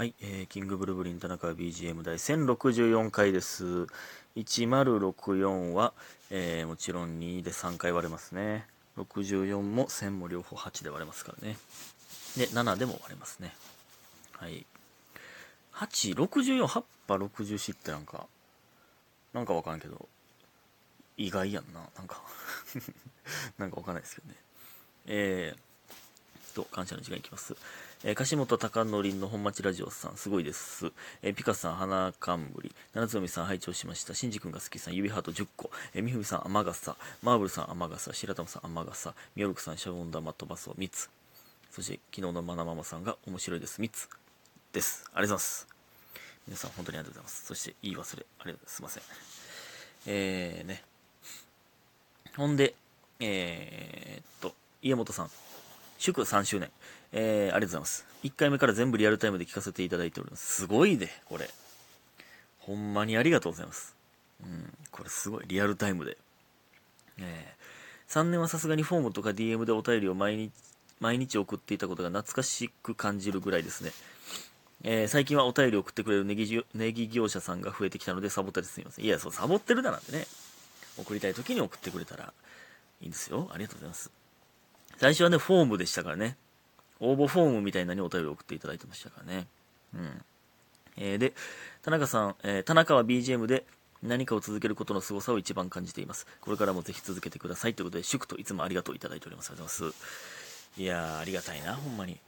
はい、えー、キングブルブリン田中 BGM 第1064回です。1064は、えー、もちろん2で3回割れますね。64も1000も両方8で割れますからね。で、7でも割れますね。はい。8、64、8波64ってなんか、なんかわかんけど、意外やんな。なんか、なんかわかんないですけどね。えー、と、感謝の時間いきます。えー、樫本貴則の本町ラジオさん、すごいです。えー、ピカさん、花冠、七つのみさん、拝聴しました。しんじ君が好きさん、指ハート10個。えー、みふみさん、雨傘。マーブルさん、雨傘。白玉さん、雨傘。みよるくさん、シャボン玉飛ばそう、3つ。そして、昨日のまなママさんが面白いです。3つ。です。ありがとうございます。皆さん、本当にありがとうございます。そして、言い忘れ。ありがとうございます。すいません。えーね。ほんで、えー、っと、家元さん。祝3周年。えー、ありがとうございます。1回目から全部リアルタイムで聞かせていただいております。すごいで、これ。ほんまにありがとうございます。うん、これすごい、リアルタイムで。えー、3年はさすがにフォームとか DM でお便りを毎日、毎日送っていたことが懐かしく感じるぐらいですね。えー、最近はお便りを送ってくれるネギネギ業者さんが増えてきたのでサボったりすみません。いや、そう、サボってるだなんてね。送りたい時に送ってくれたらいいんですよ。ありがとうございます。最初はね、フォームでしたからね。応募フォームみたいなにお便り送っていただいてましたからね。うん。えー、で、田中さん、えー、田中は BGM で何かを続けることの凄さを一番感じています。これからもぜひ続けてください。ということで、祝といつもありがとういただいております。ありがとうございます。いやー、ありがたいな、ほんまに。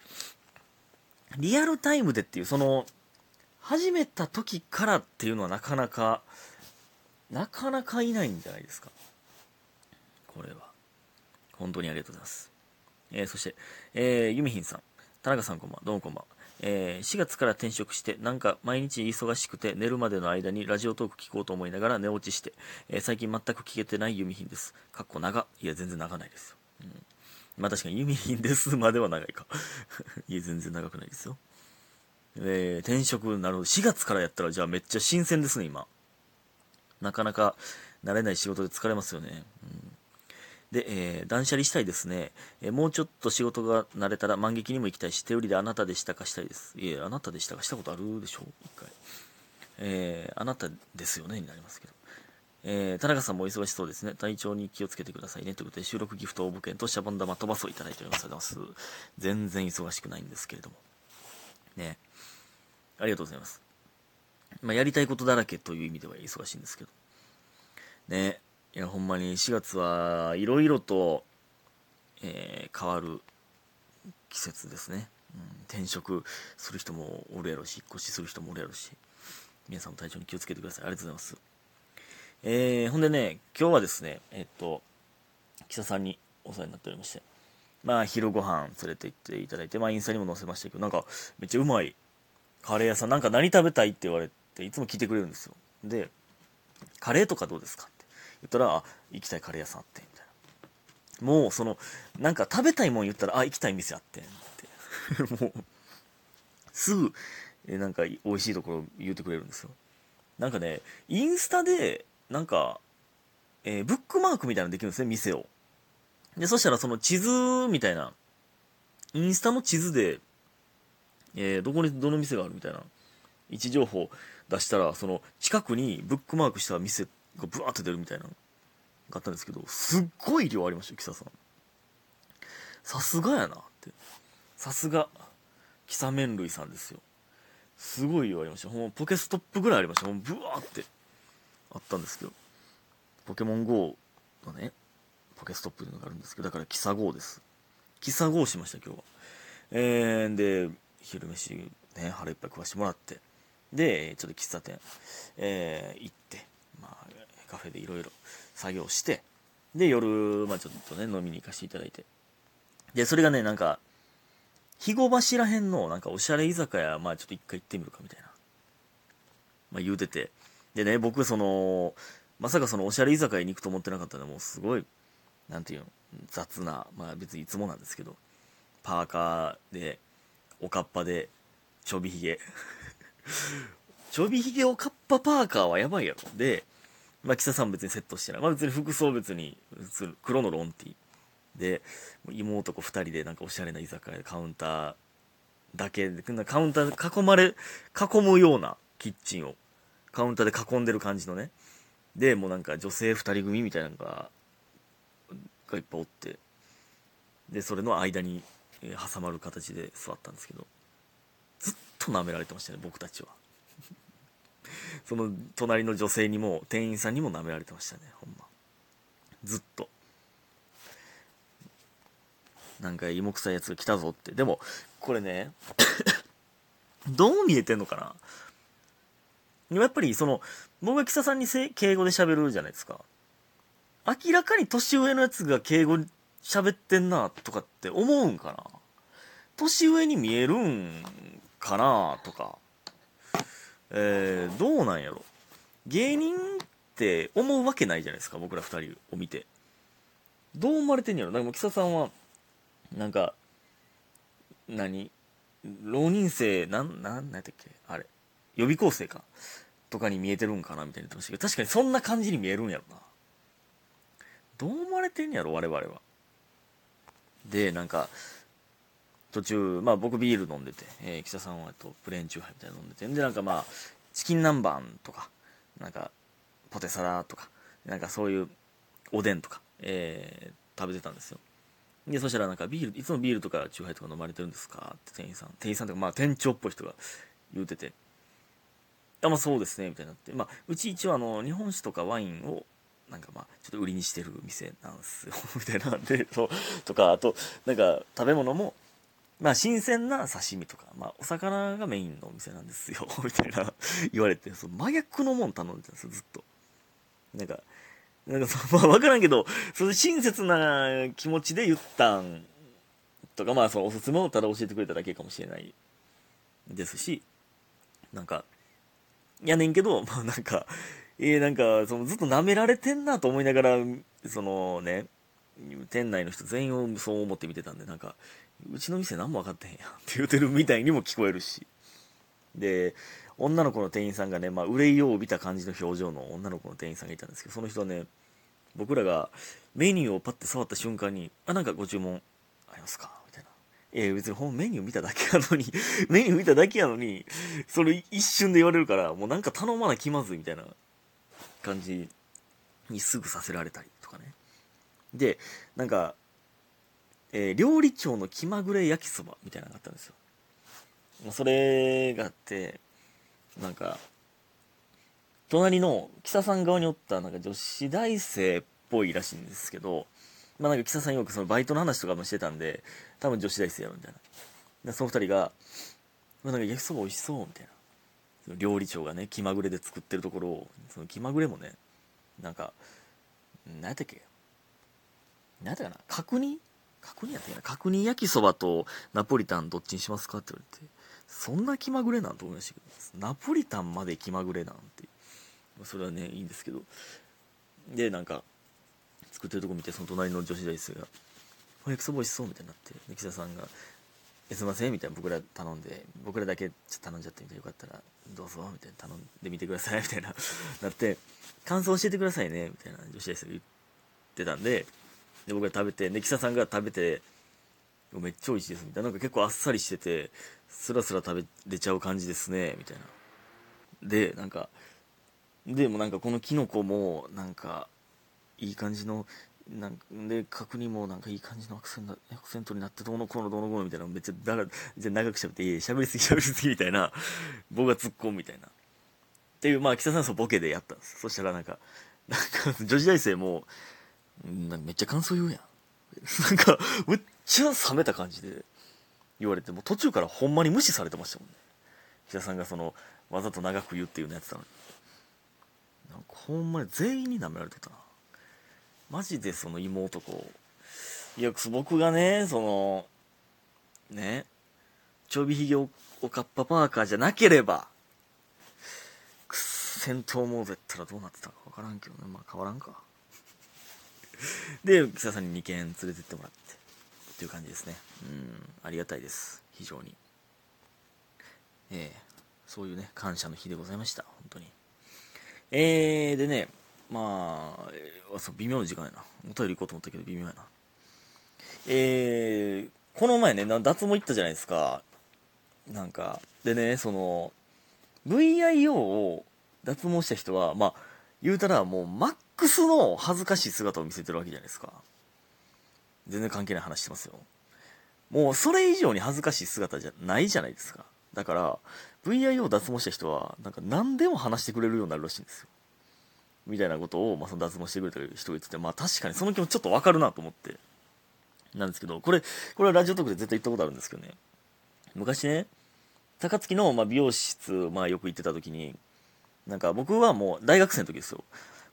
リアルタイムでっていう、その、始めた時からっていうのはなかなか、なかなかいないんじゃないですか。これは。本当にありがとうございます。えー、そして、えー、ユミヒンさん、田中さんこんばん、どうもこんばん。えー、4月から転職して、なんか毎日忙しくて寝るまでの間にラジオトーク聞こうと思いながら寝落ちして、えー、最近全く聞けてないユミヒンです。かっこ長。いや、全然長ないですよ。うん。まあ確かにユミヒンですまでは長いか。いや、全然長くないですよ。えー、転職、なるほど。4月からやったら、じゃあめっちゃ新鮮ですね、今。なかなか慣れない仕事で疲れますよね。うんで、えー、断捨離したいですね、えー、もうちょっと仕事が慣れたら万劇にも行きたいし、手売りであなたでしたかしたいです。いえ、あなたでしたかしたことあるでしょう？一回。えー、あなたですよね？になりますけど。えー、田中さんもお忙しそうですね。体調に気をつけてくださいね。ということで、収録ギフト応募券とシャボン玉飛ばすをいただいております。ありがとうございます。全然忙しくないんですけれども。ね。ありがとうございます。まあ、やりたいことだらけという意味では忙しいんですけど。ね。いや、ほんまに4月はいろいろと、えー、変わる季節ですね、うん。転職する人もおるやろし、引っ越しする人もおるやろし、皆さんも体調に気をつけてください。ありがとうございます。えー、ほんでね、今日はですね、えっと、記者さんにお世話になっておりまして、まあ、昼ご飯連れて行っていただいて、まあ、インスタにも載せましたけど、なんか、めっちゃうまいカレー屋さん、なんか何食べたいって言われて、いつも聞いてくれるんですよ。で、カレーとかどうですか言ったら、行きたいカレー屋さんあって、みたいな。もう、その、なんか食べたいもん言ったら、あ、行きたい店あって、って。もう、すぐ、え、なんか美味しいところ言うてくれるんですよ。なんかね、インスタで、なんか、えー、ブックマークみたいなのできるんですね、店を。で、そしたらその地図みたいな、インスタの地図で、えー、どこにどの店があるみたいな、位置情報出したら、その近くにブックマークした店がブワーって出るみたいなのがあったんですけど、すっごい量ありましたよ、キサさん。さすがやなって。さすが、キサ麺類さんですよ。すごい量ありました。ほんまポケストップぐらいありました。もうブワーってあったんですけど。ポケモン GO のね、ポケストップっていうのがあるんですけど、だからキサ GO です。キサ GO しました、今日は。えー、で、昼飯ね、腹いっぱい食わしてもらって、で、ちょっと喫茶店、えー、行って、カフェでいろいろ作業して、で、夜、まあちょっとね、飲みに行かせていただいて。で、それがね、なんか、肥後橋らへんの、なんかおしゃれ居酒屋、まあちょっと一回行ってみるかみたいな。まあ言うてて。でね、僕その、まさかそのおしゃれ居酒屋に行くと思ってなかったので、もうすごい、なんていうの、雑な、まあ別にいつもなんですけど、パーカーで、おかっぱで、ちょびひげ。ちょびひげおかっぱパーカーはやばいやろ。で、まあ、キサさん別にセットしてない。まあ、別に服装別に、黒のロンティー。で、妹子二人でなんかおしゃれな居酒屋でカウンターだけでカウンター囲まれ囲むようなキッチンをカウンターで囲んでる感じのねでもうなんか女性2人組みたいなのががいっぱいおってでそれの間に挟まる形で座ったんですけどずっと舐められてましたね僕たちは その隣の女性にも店員さんにも舐められてましたねほんま。ずっと。なんか芋臭いやつが来たぞって。でもこれね どう見えてんのかな。やっぱりその僕が北さんに敬語で喋るじゃないですか。明らかに年上のやつが敬語喋ってんなとかって思うんかな。年上に見えるんかなとか。えー、どうなんやろ。芸人って思うわけないじゃないですか僕ら2人を見て。どう思われてんやろ。なんか木佐さんはなんか何？浪人生なんなんなんやったっけ？あれ。予備校生か？とかに見えてるんかなみたいな言ってましたけど。確かにそんな感じに見えるんやろな。どう思われてんやろ我々は。でなんか途中、まあ僕ビール飲んでて、えー、岸田さんはとプレーンチューハイみたいな飲んでて、でなんかまあ、チキン南蛮とか、なんか、ポテサラとか、なんかそういうおでんとか、えー、食べてたんですよ。で、そしたらなんかビール、いつもビールとかチューハイとか飲まれてるんですかって店員さん、店員さんとか、まあ店長っぽい人が言うてて、あ、まあそうですね、みたいになって、まあ、うち一応あの、日本酒とかワインを、なんかまあ、ちょっと売りにしてる店なんですよ、みたいな。で、そう、とか、あと、なんか食べ物も、まあ、新鮮な刺身とか、まあ、お魚がメインのお店なんですよ みたいな言われて、その真逆のもん頼んでたんですよ、ずっと。なんか、なんかそ、まあ、わからんけど、その親切な気持ちで言ったんとか、まあ、そのおすすめをただ教えてくれただけかもしれないですし、なんか、やねんけど、まあ、なんか、えー、なんか、そのずっと舐められてんなと思いながら、そのね、店内の人全員をそう思って見てたんで、なんか、うちの店何も分かってへんやんって言うてるみたいにも聞こえるし。で、女の子の店員さんがね、まあ、憂いを帯びた感じの表情の女の子の店員さんがいたんですけど、その人はね、僕らがメニューをパッて触った瞬間に、あ、なんかご注文ありますか？みたいな。えー、別にほんメニュー見ただけやのに メニュー見ただけやのに、それ一瞬で言われるから、もうなんか頼まな気まずいみたいな感じにすぐさせられたりとかね。で、なんか、えー、料理長の気まぐれ焼きそばみたいなのがあったんですよ。それがあって、なんか、隣の木佐さん側におったなんか女子大生っぽいらしいんですけど、まあなんか木佐さんよくそのバイトの話とかもしてたんで、多分女子大生やろみたいな。でその二人が、まあ、なんか焼きそば美味しそうみたいな。料理長がね、気まぐれで作ってるところを、その気まぐれもね、なんか、何やったっけ？何やったかな？角煮？角煮やったな角煮焼きそばとナポリタンどっちにしますかって言われて、そんな気まぐれなんと思いましたけど、ナポリタンまで気まぐれなんて。それはね、いいんですけど。で、なんか、作ってるとこ見て、その隣の女子大生が、お焼きそば美味しそうみたいになって、で、木田さんが、え、すいませんみたいな僕ら頼んで、僕らだけちょっと頼んじゃってみたいなよかったら、どうぞみたいな頼んでみてくださいみたいな、なって、感想教えてくださいねみたいな女子大生が言ってたんで、で、僕が食べて、で、木田さんが食べて、めっちゃ美味しいですみたいな。なんか結構あっさりしてて、スラスラ食べれちゃう感じですね、みたいな。で、なんか、でもなんかこのキノコも、なんか、いい感じの、なんで、角煮もなんかいい感じのアクセントアクセントになって、どうのこうのどうのこうのみたいな、めっちゃだら、じゃ長く喋って、いや喋りすぎ喋りすぎみたいな、僕が突っ込むみたいな。っていう、まあ、北さんそうボケでやったんです。そしたらなんか、なんか、女子大生も、めっちゃ感想言うやん。なんか、めっちゃ冷めた感じで言われて、も途中からほんまに無視されてましたもんね。北さんがその、わざと長く言うっていうのやってたのに。なんかほんまに全員に舐められてたな。マジでその妹こう。いや、僕がね、その、ね、ちょびひげおかっぱパーカーじゃなければ、戦闘モードやったらどうなってたかわからんけどね。まあ変わらんか。で、木田さんに2軒連れてってもらって、っていう感じですね。うん、ありがたいです。非常に。ええ、そういうね、感謝の日でございました。本当に。えー、でね、まあ、えー、微妙な時間やな。お便り行こうと思ったけど微妙やな。えー、この前ね、脱毛行ったじゃないですか。なんかでねその VIO を脱毛した人はまあ言うたらもうマックスの恥ずかしい姿を見せてるわけじゃないですか。全然関係ない話してますよ。もうそれ以上に恥ずかしい姿じゃないじゃないですか。だから VIO を脱毛した人はなんか何でも話してくれるようになるらしいんですよ。みたいなことを、まあ、その脱毛してくれてる人が言っててまあ確かにその気持ちちょっとわかるなと思って。なんですけどこれこれはラジオトークで絶対言ったことあるんですけどね。昔ね高槻の、まあ、美容室、まあ、よく行ってた時になんか僕はもう大学生の時ですよ。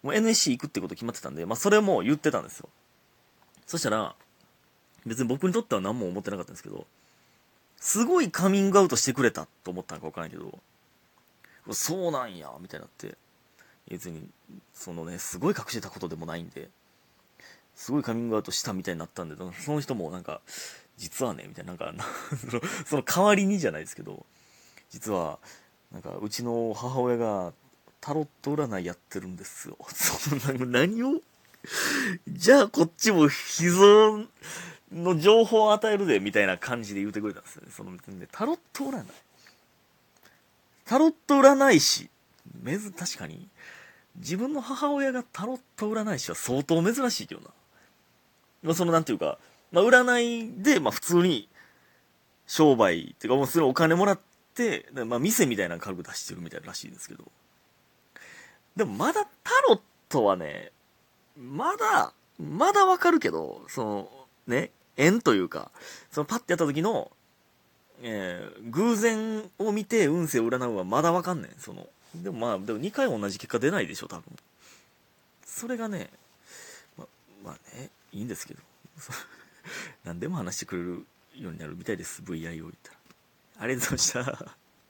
もう NSC 行くってこと決まってたんで、まあ、それも言ってたんですよ。そしたら別に僕にとっては何も思ってなかったんですけどすごいカミングアウトしてくれたと思ったのか分からないけどそうなんやみたいになって別にそのねすごい隠してたことでもないんですごいカミングアウトしたみたいになったんでその人もなんか実はねみたいななんか その代わりにじゃないですけど実はなんかうちの母親がタロット占いやってるんですよ。その何を？じゃあこっちも秘蔵の情報を与えるでみたいな感じで言うてくれたんですよね。その別にねタロット占い。タロット占い師。めず確かに。自分の母親がタロット占い師は相当珍しいけどな。まあ、そのなんていうか、まあ、占いで、まあ、普通に商売っていうかもうそれお金もらって、まあ、店みたいな軽く出してるみたいらしいんですけど。でもまだタロットはね、まだ、まだわかるけど、その、ね、縁というか、そのパッてやった時の、えー、偶然を見て運勢を占うはまだわかんねん。その、でもまあでも2回同じ結果出ないでしょ多分それがねままあねいいんですけど 何でも話してくれるようになるみたいです VIO 言ったらありがとうございました。